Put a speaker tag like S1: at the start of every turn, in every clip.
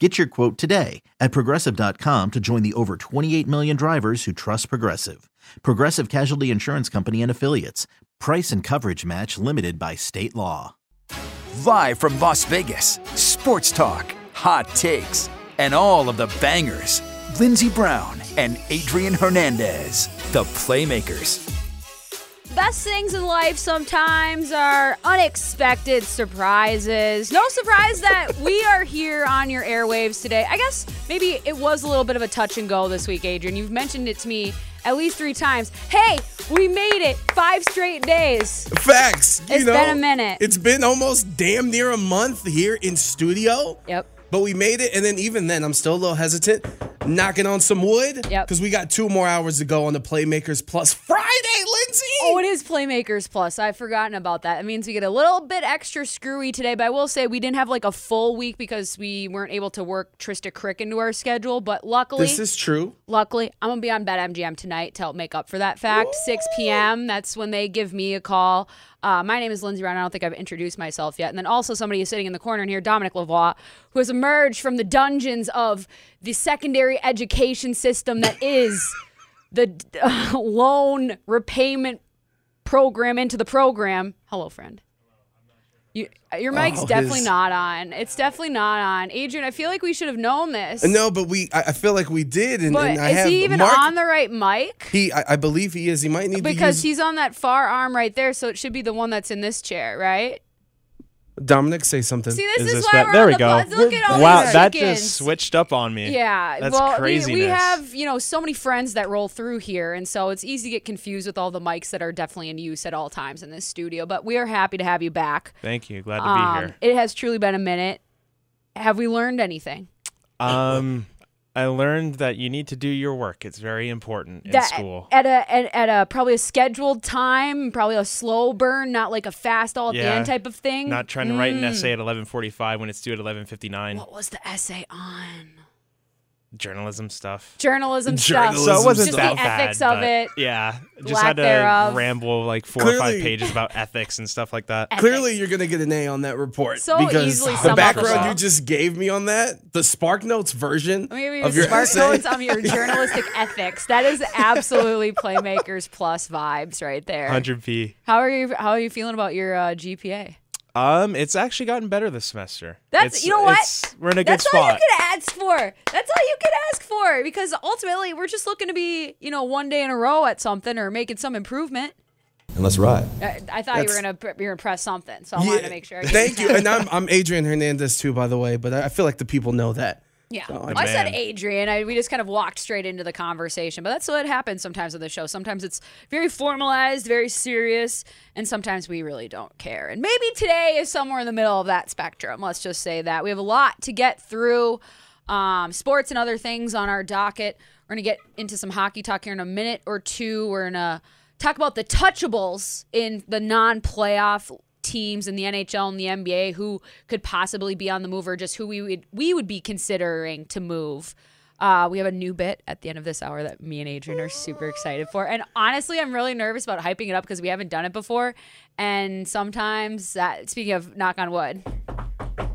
S1: Get your quote today at progressive.com to join the over 28 million drivers who trust Progressive. Progressive Casualty Insurance Company and Affiliates. Price and coverage match limited by state law.
S2: Live from Las Vegas, sports talk, hot takes, and all of the bangers. Lindsey Brown and Adrian Hernandez, the Playmakers.
S3: Best things in life sometimes are unexpected surprises. No surprise that we are here on your airwaves today. I guess maybe it was a little bit of a touch and go this week, Adrian. You've mentioned it to me at least three times. Hey, we made it five straight days.
S4: Facts. You
S3: It's
S4: know,
S3: been a minute.
S4: It's been almost damn near a month here in studio.
S3: Yep.
S4: But we made it, and then even then, I'm still a little hesitant, knocking on some wood.
S3: Yep.
S4: Because we got two more hours to go on the Playmakers Plus Friday, Lindsay.
S3: Oh, it is Playmakers Plus. I've forgotten about that. It means we get a little bit extra screwy today, but I will say we didn't have like a full week because we weren't able to work Trista Crick into our schedule. But luckily,
S4: This is true.
S3: Luckily, I'm gonna be on BetMGM tonight to help make up for that fact. 6 p.m. That's when they give me a call. Uh, my name is Lindsay Brown. I don't think I've introduced myself yet. And then also somebody is sitting in the corner in here, Dominic Lavoie, who has emerged from the dungeons of the secondary education system that is the uh, loan repayment program into the program. Hello, friend. You, your mic's
S4: Oh,
S3: definitely
S4: his-
S3: not on. It's definitely not on. Adrian, I feel like we should have known this.
S4: No, but we, I, I feel like we did. And,
S3: But
S4: and I
S3: is
S4: have
S3: he even
S4: Mark,
S3: on the right mic?
S4: He, I, I believe he is. He might need
S3: Because
S4: to use
S3: he's on that far arm right there, so it should be the one that's in this chair, right?
S4: Dominic say something.
S3: See, this
S5: Is
S3: is,
S5: this
S3: why we're
S5: There
S3: on
S5: we
S3: the
S5: go.
S3: Look at all
S5: Wow,
S3: these
S5: that just switched up on me.
S3: Yeah,
S5: That's
S3: well, we-
S5: craziness.
S3: We, have you know so many friends that roll through here, and so it's easy to get confused with all the mics that are definitely in use at all times in this studio. But we are happy to have you back.
S5: Thank you. Glad to
S3: Um,
S5: be here.
S3: It has truly been a minute. Have we learned anything?
S5: Um, I learned that you need to do your work. It's very important in
S3: That-
S5: school.
S3: at a at, at a probably a scheduled time, probably a slow burn, not like a fast all at the
S5: Yeah.
S3: end type of thing.
S5: Not trying to write an
S3: Mm.
S5: essay at 11:45 when it's due at 11:59.
S3: What was the essay on?
S5: Journalism stuff.
S3: Journalism,
S4: Journalism
S3: stuff.
S5: So it wasn't
S3: Just
S5: that
S3: the
S5: bad.
S3: ethics of it.
S5: Yeah, just had to
S3: thereof.
S5: ramble like four or five pages about ethics and stuff like that.
S4: Clearly, you're gonna get an A on that report
S3: So
S4: because
S3: easily
S4: the background you just gave me on that, the Spark Notes version
S3: Let me
S4: of your
S3: spark
S4: essay.
S3: notes on your journalistic ethics. That is absolutely playmakers plus vibes right there.
S5: 100p.
S3: How are you? How are you feeling about your uh, GPA?
S5: Um, it's actually gotten better this semester.
S3: That's
S5: It's-
S3: you know what
S5: we're in a good spot.
S3: That's all you
S5: spot.
S3: can ask for. That's all you can ask for because ultimately we're just looking to be, you know, one day in a row at something or making some improvement.
S6: And let's ride.
S3: I, I thought you were gonna pr- you're gonna something, so I
S4: Yeah,
S3: wanted to make sure. I
S4: Thank you. And I'm I'm Adrian Hernandez too, by the way. But I I feel like the people know that.
S3: Yeah. I said. Adrian. I, we just kind of walked straight into the conversation, but that's what happens sometimes on the show. Sometimes it's very formalized, very serious, and sometimes we really don't care. And maybe today is somewhere in the middle of that spectrum. Let's just say that. We have a lot to get through, um, sports and other things on our docket. We're going to get into some hockey talk here in a minute or two. We're going to talk about the touchables in the non playoff teams in the NHL and the NBA who could possibly be on the move or just who we would we would be considering to move. Uh, we have a new bit at the end of this hour that me and Adrian are super excited for. And honestly, I'm really nervous about hyping it up because we haven't done it before. And sometimes that speaking of knock on wood,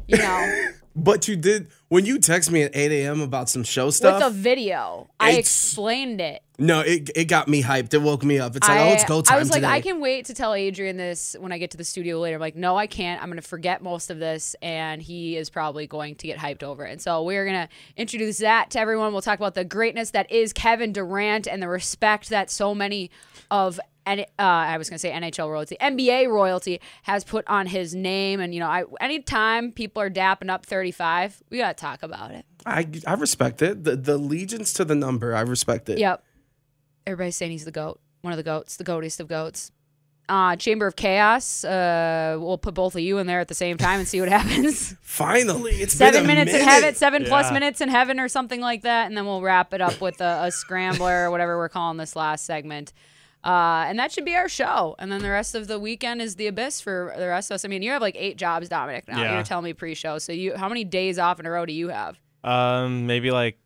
S3: you know,
S4: But you did when you text me at 8 a.m. about some show stuff.
S3: With a video, I explained it.
S4: no, it it got me hyped. It woke me up. It's like, oh, it's go time
S3: I was like,
S4: today.
S3: I can wait to tell Adrian this when I get to the studio later. I'm like, no, I can't. I'm going to forget most of this, and he is probably going to get hyped over it. And so we're going to introduce that to everyone. We'll talk about the greatness that is Kevin Durant and the respect that so many of. And uh, I was going to say NHL royalty, NBA royalty has put on his name, and you know, I anytime people are dapping up 35, we got to talk about it.
S4: I I respect it. The the allegiance to the number, I respect it.
S3: Yep. Everybody's saying he's the goat, one of the goats, the goatest of goats. Uh, Chamber of Chaos. Uh, we'll put both of you in there at the same time and see what happens.
S4: Finally, it's
S3: seven
S4: been a
S3: minutes in heaven, seven plus minutes in heaven, or something like that, and then we'll wrap it up with a, a scrambler or whatever we're calling this last segment. Uh, and that should be our show. And then the rest of the weekend is the abyss for the rest of us. I mean, you have like eight jobs, Dominic. Now
S5: Yeah.
S3: you're telling me pre-show. So you, how many days off in a row do you have?
S5: Um, maybe like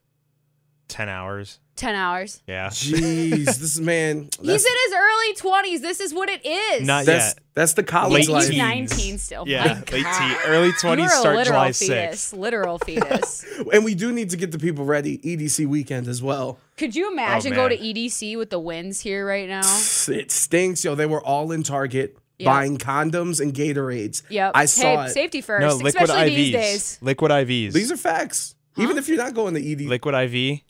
S5: ten hours.
S3: Ten hours.
S5: Yeah.
S4: Jeez, this man.
S3: He's in his early twenties. This is what it is.
S5: Not
S4: that's,
S5: yet.
S4: that's the college
S5: Late
S4: life.
S3: He's 19 still.
S5: Yeah,
S3: My
S5: late
S3: God.
S5: teen, early
S3: You're
S5: twenties.
S3: a
S5: Start
S3: literal
S5: July
S3: fetus.
S5: sixth.
S3: Literal fetus.
S4: And we do need to get the people ready. EDC weekend as well.
S3: Could you imagine oh, go to. EDC with the winds here right now?
S4: It stinks, yo. They were all in Target
S3: Yeah.
S4: buying condoms and Gatorades.
S3: Yep.
S4: I saw
S3: hey,
S4: it.
S3: safety first,
S5: No, liquid
S3: especially
S5: IVs.
S3: these days.
S5: Liquid IVs.
S4: These are facts. Even if you're not going to ED,
S5: liquid IV.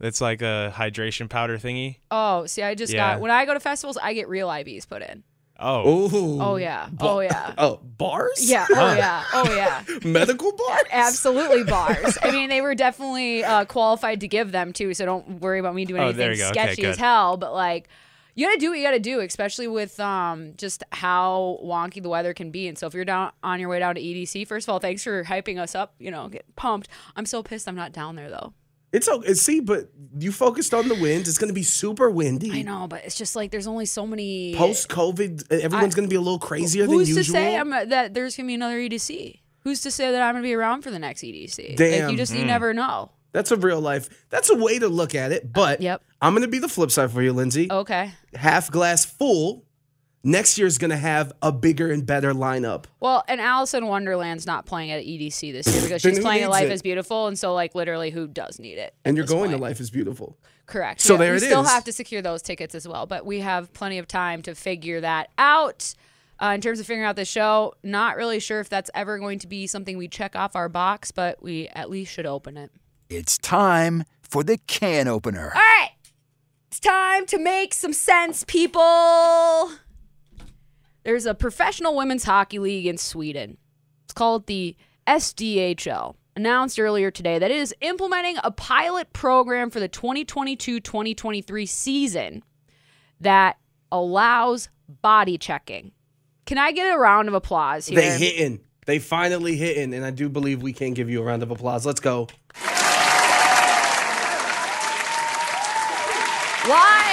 S5: It's like a hydration powder thingy.
S3: Oh, see, I just
S5: Yeah.
S3: got when I go to festivals, I get real IVs put in.
S5: Oh,
S4: Ooh.
S3: Oh yeah. Oh yeah.
S4: Oh, bars?
S3: Yeah. Oh yeah. Oh yeah.
S4: Medical bars?
S3: Absolutely bars. I mean, they were definitely uh, qualified to give them too, so don't worry about me doing
S5: Oh,
S3: anything
S5: there you go. Okay,
S3: sketchy as
S5: good.
S3: hell. But like, you gotta do what you gotta do, especially with um just how wonky the weather can be. And so if you're down on your way down to EDC, first of all, thanks for hyping us up. You know, get pumped. I'm so pissed I'm not down there though.
S4: It's okay. See, but you focused on the winds. It's going to be super windy.
S3: I know, but it's just like there's only so many
S4: Post COVID, uh, everyone's going to be a little crazier than usual.
S3: Who's to say I'm, that there's gonna be another EDC? Who's to say that I'm gonna be around for the next EDC? like,
S4: Damn.
S3: you just you mm. never know.
S4: That's a real life. That's a way to look at it. But
S3: Yep.
S4: I'm going to be the flip side for you, Lindsay.
S3: Okay.
S4: Half glass full. Next year is going to have a bigger and better lineup.
S3: Well, and Alison Wonderland's not playing at EDC this year because she's playing at Life
S4: it?
S3: is Beautiful, and so like literally, who does need it?
S4: And you're going
S3: point?
S4: to Life is Beautiful.
S3: Correct.
S4: So
S3: Yeah,
S4: there
S3: we
S4: it
S3: still
S4: is.
S3: have to secure those tickets as well, but we have plenty of time to figure that out. Uh, in terms of figuring out the show, not really sure if that's ever going to be something we check off our box, but we at least should open it.
S2: It's time for the can opener.
S3: All right. It's time to make some sense, people. There's a professional women's hockey league in Sweden. It's called the SDHL. Announced earlier today that it is implementing a pilot program for the 2022 2023 season that allows body checking. Can I get a round of applause here?
S4: They hitting. They finally hitting. And I do believe we can give you a round of applause. Let's go.
S3: Why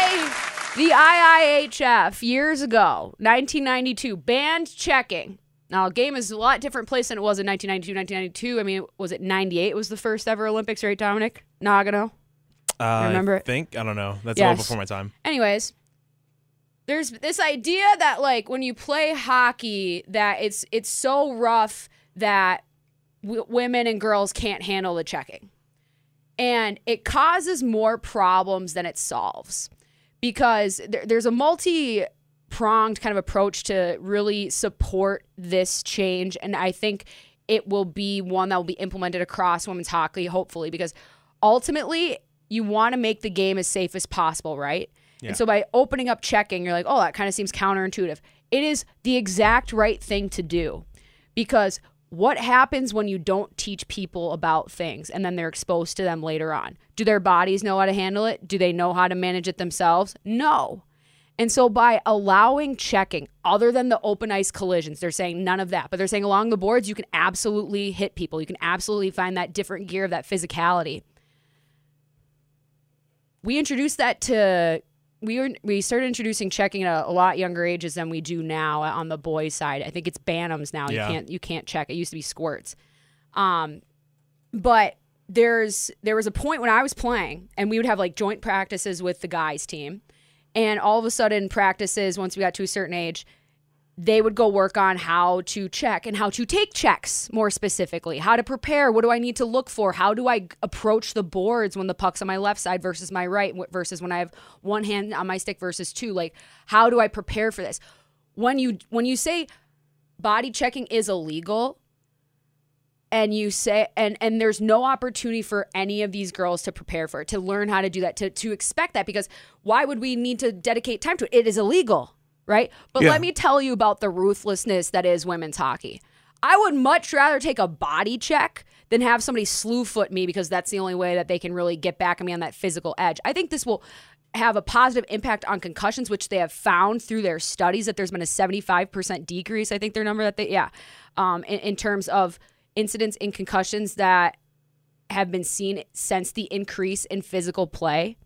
S3: the IIHF years ago, 1992, banned checking. Now, a game is a lot different place than it was in 1992, 1992. I mean, was it 98 was the first ever Olympics, right, Dominic? Nagano?
S5: uh,
S3: Remember
S5: I
S3: it?
S5: think I don't know. That's a little before my time.
S3: Anyways, there's this idea that like when you play hockey that it's it's so rough that w- women and girls can't handle the checking. And it causes more problems than it solves because there, there's a multi pronged kind of approach to really support this change and I think it will be one that will be implemented across women's hockey hopefully because ultimately you want to make the game as safe as possible, right? And so by opening up checking, you're like, oh, that kind of seems counterintuitive. It is the exact right thing to do because what happens when you don't teach people about things and then they're exposed to them later on? Do their bodies know how to handle it? Do they know how to manage it themselves? No. And so by allowing checking, other than the open ice collisions, they're saying none of that, but they're saying along the boards, you can absolutely hit people. You can absolutely find that different gear of that physicality we introduced that to we were we started introducing checking at a, a lot younger ages than we do now on the boys side. I think it's Bantams now.
S5: Yeah.
S3: You can't you can't check. It used to be squirts. Um but there's there was a point when I was playing and we would have like joint practices with the guys team. And all of a sudden practices once we got to a certain age they would go work on how to check and how to take checks more specifically, how to prepare. What do I need to look for? How do I approach the boards when the puck's on my left side versus my right versus when I have one hand on my stick versus two? Like, how do I prepare for this? When you when you say body checking is illegal, and you say and and there's no opportunity for any of these girls to prepare for it to learn how to do that to to expect that because why would we need to dedicate time to it it is illegal right but
S4: Yeah.
S3: let me tell you about the ruthlessness that is women's hockey i would much rather take a body check than have somebody slew foot me because that's the only way that they can really get back at me on that physical edge i think this will have a positive impact on concussions, which they have found through their studies that there's been a 75% decrease. I think their number that they, yeah, um, in, in terms of incidents in concussions that have been seen since the increase in physical play.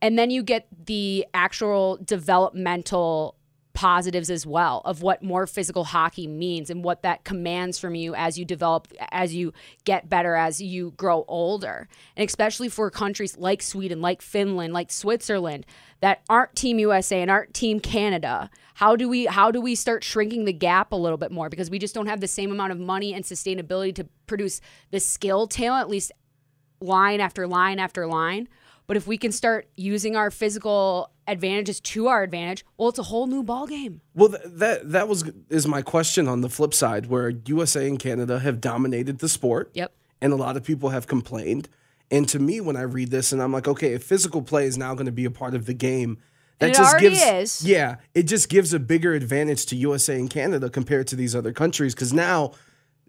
S3: And then you get the actual developmental positives as well of what more physical hockey means and what that commands from you as you develop, as you get better, as you grow older. And especially for countries like Sweden, like Finland, like Switzerland that aren't Team USA and aren't Team Canada. How do we how do we start shrinking the gap a little bit more because we just don't have the same amount of money and sustainability to produce the skill talent at least line after line after line. But if we can start using our physical advantages to our advantage, well, it's a whole new ball game.
S4: Well, th- that that was is my question on the flip side, where USA and Canada have dominated the sport.
S3: Yep.
S4: And a lot of people have complained. And to me, when I read this, and I'm like, okay, if physical play is now going to be a part of the game, that
S3: And it
S4: just
S3: already
S4: gives
S3: is.
S4: yeah, it just gives a bigger advantage to USA and Canada compared to these other countries because now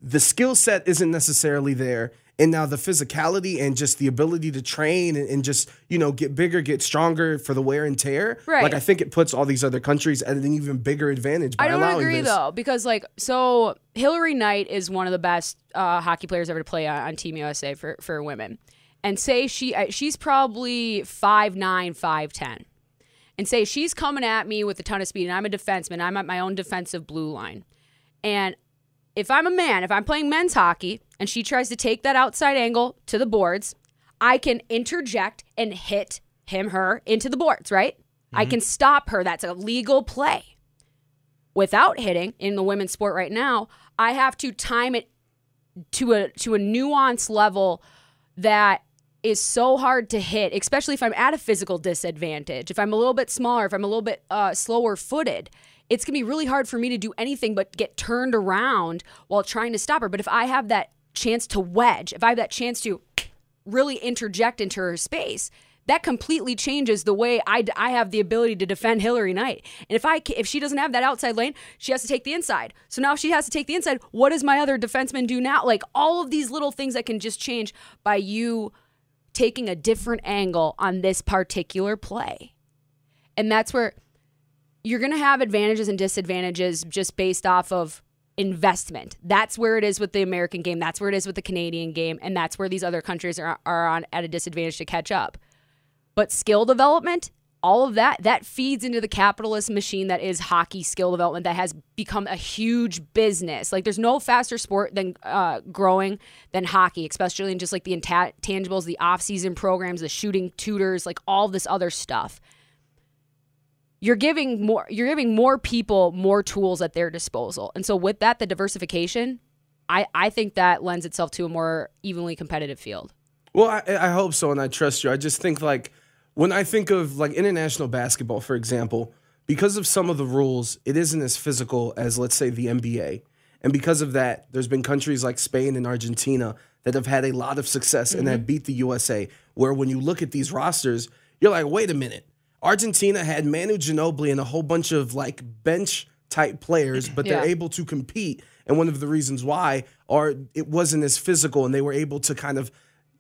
S4: the skill set isn't necessarily there. And now the physicality and just the ability to train and, and just, you know, get bigger, get stronger for the wear and tear.
S3: Right.
S4: Like I think it puts all these other countries at an even bigger advantage
S3: I don't agree
S4: this.
S3: though, because like so Hilary Knight is one of the best uh, hockey players ever to play on, on Team USA for for women, and say she she's probably five nine, five ten, and say she's coming at me with a ton of speed, and I'm a defenseman, I'm at my own defensive blue line, and if I'm a man, if I'm playing men's hockey, and she tries to take that outside angle to the boards, I can interject and hit him her into the boards, right? I can stop her. That's a legal play without hitting in the women's sport right now, I have to time it to a to a nuance level that is so hard to hit, especially if I'm at a physical disadvantage. If I'm a little bit smaller, if I'm a little bit uh, slower footed, it's gonna be really hard for me to do anything but get turned around while trying to stop her. But if I have that chance to wedge, if I have that chance to really interject into her space, that completely changes the way I, I have the ability to defend Hilary Knight. And if I if she doesn't have that outside lane, she has to take the inside. So now she has to take the inside, what does my other defenseman do now? Like all of these little things that can just change by you taking a different angle on this particular play. And that's where you're going to have advantages and disadvantages just based off of investment. That's where it is with the American game. That's where it is with the Canadian game. And that's where these other countries are, are on at a disadvantage to catch up. But skill development, all of that, that feeds into the capitalist machine that is hockey skill development that has become a huge business. Like there's no faster sport than uh, growing than hockey, especially in just like the intangibles, the off-season programs, the shooting tutors, like all this other stuff you're giving more you're giving more people more tools at their disposal and so with that the diversification i i think that lends itself to a more evenly competitive field
S4: Well, I, I hope so, and I trust you. I just think like when I think of like international basketball, for example, because of some of the rules, it isn't as physical as let's say the NBA, and because of that, there's been countries like Spain and Argentina that have had a lot of success and mm-hmm. have beat the USA. Where when you look at these rosters, you're like, wait a minute, Argentina had Manu Ginobili and a whole bunch of like bench type players, but they're able to compete. And one of the reasons why are it wasn't as physical, and they were able to kind of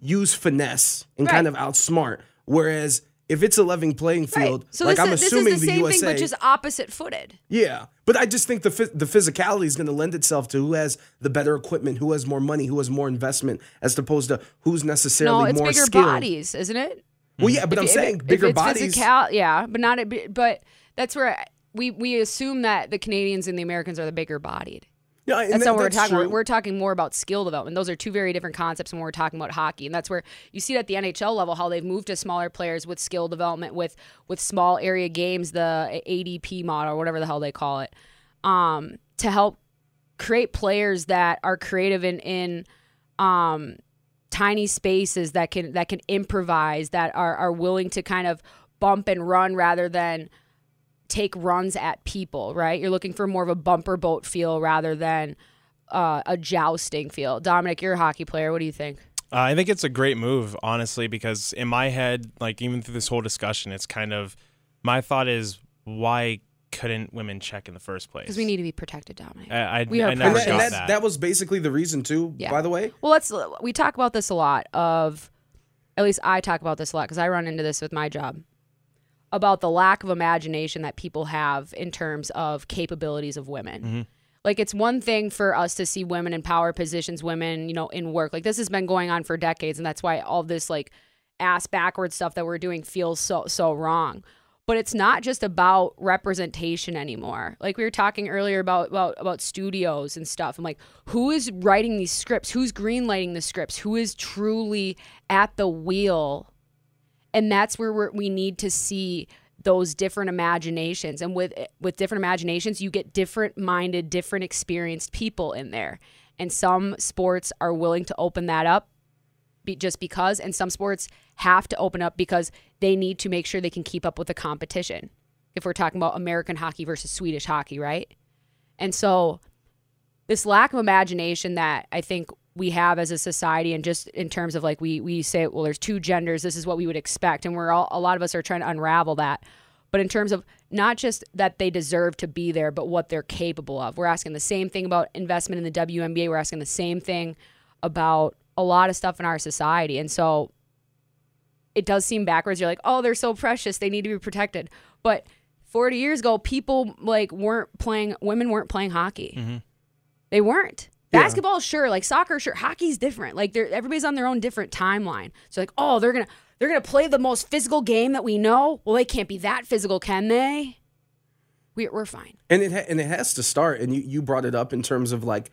S4: use finesse and kind of outsmart. Whereas if it's a level playing field,
S3: so
S4: like I'm
S3: is, this
S4: assuming
S3: is the,
S4: the,
S3: same
S4: USA,
S3: thing but just opposite footed
S4: yeah. But I just think the the physicality is going to lend itself to who has the better equipment, who has more money, who has more investment, as opposed to who's necessarily
S3: no it's
S4: more
S3: bigger
S4: skilled.
S3: bodies isn't it
S4: Well, yeah, but I'm
S3: If-
S4: saying
S3: if,
S4: bigger
S3: if
S4: bodies.
S3: physical, yeah but not a, but that's where we we assume that the canadians and the americans are the bigger bodied
S4: Yeah, and
S3: That's
S4: that-
S3: not what we're talking
S4: true.
S3: about. We're talking more about skill development. Those are two very different concepts when we're talking about hockey. And that's where you see it at the NHL level how they've moved to smaller players with skill development with with small area games, the ADP model or whatever the hell they call it. um, to help create players that are creative in in um, tiny spaces that can that can improvise that are are willing to kind of bump and run rather than take runs at people right? You're looking for more of a bumper boat feel rather than uh, a jousting feel. Dominic you're a hockey player. What do you think?
S5: Uh, I think it's a great move, honestly, because in my head, like even through this whole discussion, it's kind of my thought is why couldn't women check in the first place?
S3: because we need to be protected dominic
S5: I, I,
S3: we are
S5: I never
S4: that,
S5: got
S4: and
S5: that.
S4: that, that was basically the reason too.
S3: Yeah.
S4: By the way,
S3: Well, let's we talk about this a lot of at least I talk about this a lot cuz I run into this with my job about the lack of imagination that people have in terms of capabilities of women. Mm-hmm. Like it's one thing for us to see women in power positions, women, you know, in work. Like this has been going on for decades and that's why all this like ass backwards stuff that we're doing feels so so wrong. But it's not just about representation anymore. Like we were talking earlier about about about studios and stuff. I'm like, who is writing these scripts? Who's greenlighting the scripts? Who is truly at the wheel? And that's where we're, we need to see those different imaginations. And with with different imaginations, you get different minded, different experienced people in there. And some sports are willing to open that up be, just because, and some sports have to open up because they need to make sure they can keep up with the competition. If we're talking about American hockey versus Swedish hockey, right? And so, this lack of imagination that I think we have as a society, and just in terms of like we we say, well, there's two genders. This is what we would expect, and we're all a lot of us are trying to unravel that. But in terms of not just that they deserve to be there, but what they're capable of. We're asking the same thing about investment in the WNBA. We're asking the same thing about a lot of stuff in our society. And so it does seem backwards. You're like, oh, they're so precious. They need to be protected. But 40 years ago, people like weren't playing, women weren't playing hockey. Mm-hmm. They weren't.
S4: Yeah.
S3: Basketball, sure. Like soccer, sure. Hockey's different. Like they're everybody's on their own different timeline. So like, oh, they're gonna they're gonna play the most physical game that we know. Well, they can't be that physical, can they? We, we're fine.
S4: and it ha- and it has to start. And you you brought it up in terms of like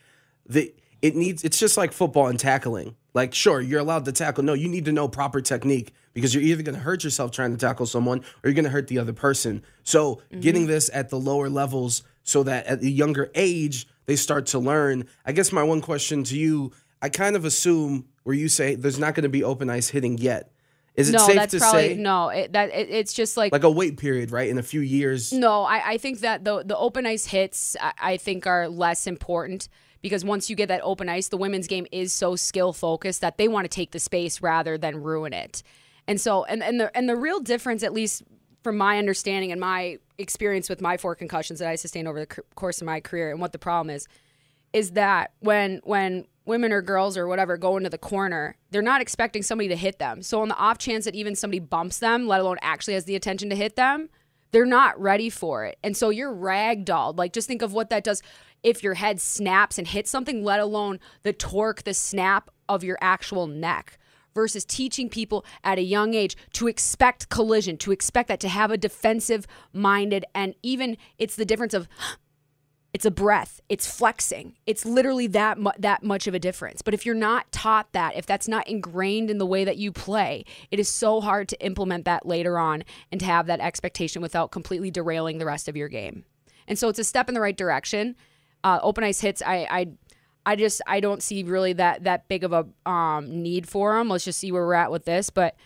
S4: the it needs. It's just like football and tackling. Like sure, you're allowed to tackle. No, you need to know proper technique because you're either going to hurt yourself trying to tackle someone or you're going to hurt the other person. So mm-hmm. getting this at the lower levels so that at the younger age they start to learn. I guess my one question to you, I kind of assume where you say there's not going to be open ice hitting yet. Is it
S3: no,
S4: safe
S3: that's
S4: to
S3: probably
S4: say
S3: no. It, that it, it's just like
S4: like a wait period, right? In a few years.
S3: No, I, I think that the the open ice hits I, I think are less important because once you get that open ice, the women's game is so skill focused that they want to take the space rather than ruin it. And so and, and the and the real difference, at least from my understanding and my experience with my four concussions that I sustained over the course of my career and what the problem is, is that when when women or girls or whatever go into the corner, they're not expecting somebody to hit them. So on the off chance that even somebody bumps them, let alone actually has the attention to hit them, they're not ready for it. And so you're ragdolled. Like just think of what that does if your head snaps and hits something, let alone the torque, the snap of your actual neck. Versus teaching people at a young age to expect collision, to expect that, to have a defensive minded, and even it's the difference of it's a breath. It's flexing. It's literally that mu- that much of a difference. But if you're not taught that, if that's not ingrained in the way that you play, it is so hard to implement that later on and to have that expectation without completely derailing the rest of your game. And so it's a step in the right direction. Uh, open ice hits. I, I I just I don't see really that that big of a um, need for them. Let's just see where we're at with this, but.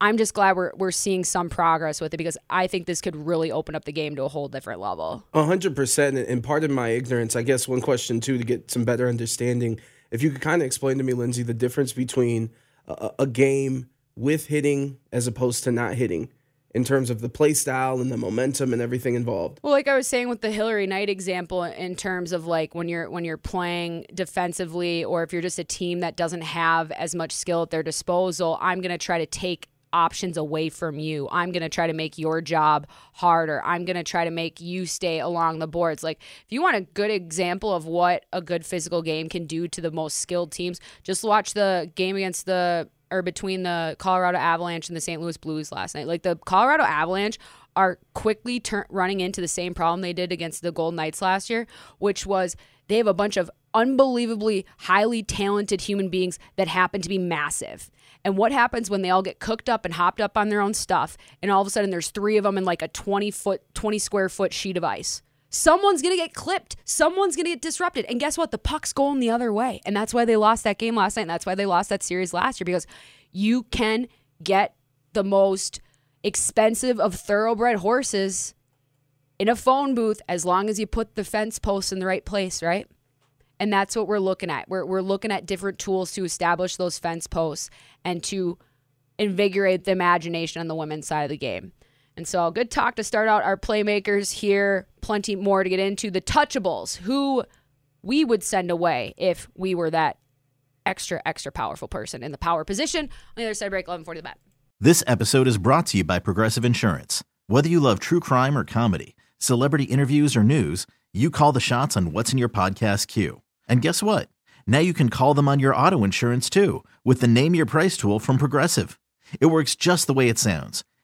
S3: I'm just glad we're we're seeing some progress with it because I think this could really open up the game to a whole different level.
S4: Hundred percent. And part of my ignorance, I guess, one question too to get some better understanding. If you could kind of explain to me, Lindsay, the difference between a, a game with hitting as opposed to not hitting, in terms of the play style and the momentum and everything involved.
S3: Well, like I was saying with the Hilary Knight example, in terms of like when you're when you're playing defensively, or if you're just a team that doesn't have as much skill at their disposal, I'm gonna try to take options away from you. I'm going to try to make your job harder. I'm going to try to make you stay along the boards. Like, if you want a good example of what a good physical game can do to the most skilled teams, just watch the game against the or between the Colorado Avalanche and the St. Louis Blues last night. Like, the Colorado Avalanche are quickly turn running into the same problem they did against the Golden Knights last year, which was they have a bunch of unbelievably highly talented human beings that happen to be massive. And what happens when they all get cooked up and hopped up on their own stuff, and all of a sudden there's three of them in like a 20 foot, 20 square foot sheet of ice? Someone's going to get clipped. Someone's going to get disrupted. And guess what? The puck's going the other way. And that's why they lost that game last night. And that's why they lost that series last year because you can get the most expensive of thoroughbred horses in a phone booth as long as you put the fence posts in the right place, right? And that's what we're looking at. We're, we're looking at different tools to establish those fence posts and to invigorate the imagination on the women's side of the game. And so, good talk to start out our playmakers here. Plenty more to get into. The touchables, who we would send away if we were that extra, extra powerful person in the power position. On the other side, break 1140 the bet.
S1: This episode is brought to you by Progressive Insurance. Whether you love true crime or comedy, celebrity interviews or news, you call the shots on what's in your podcast queue. And guess what? Now you can call them on your auto insurance too with the Name Your Price tool from Progressive. It works just the way it sounds.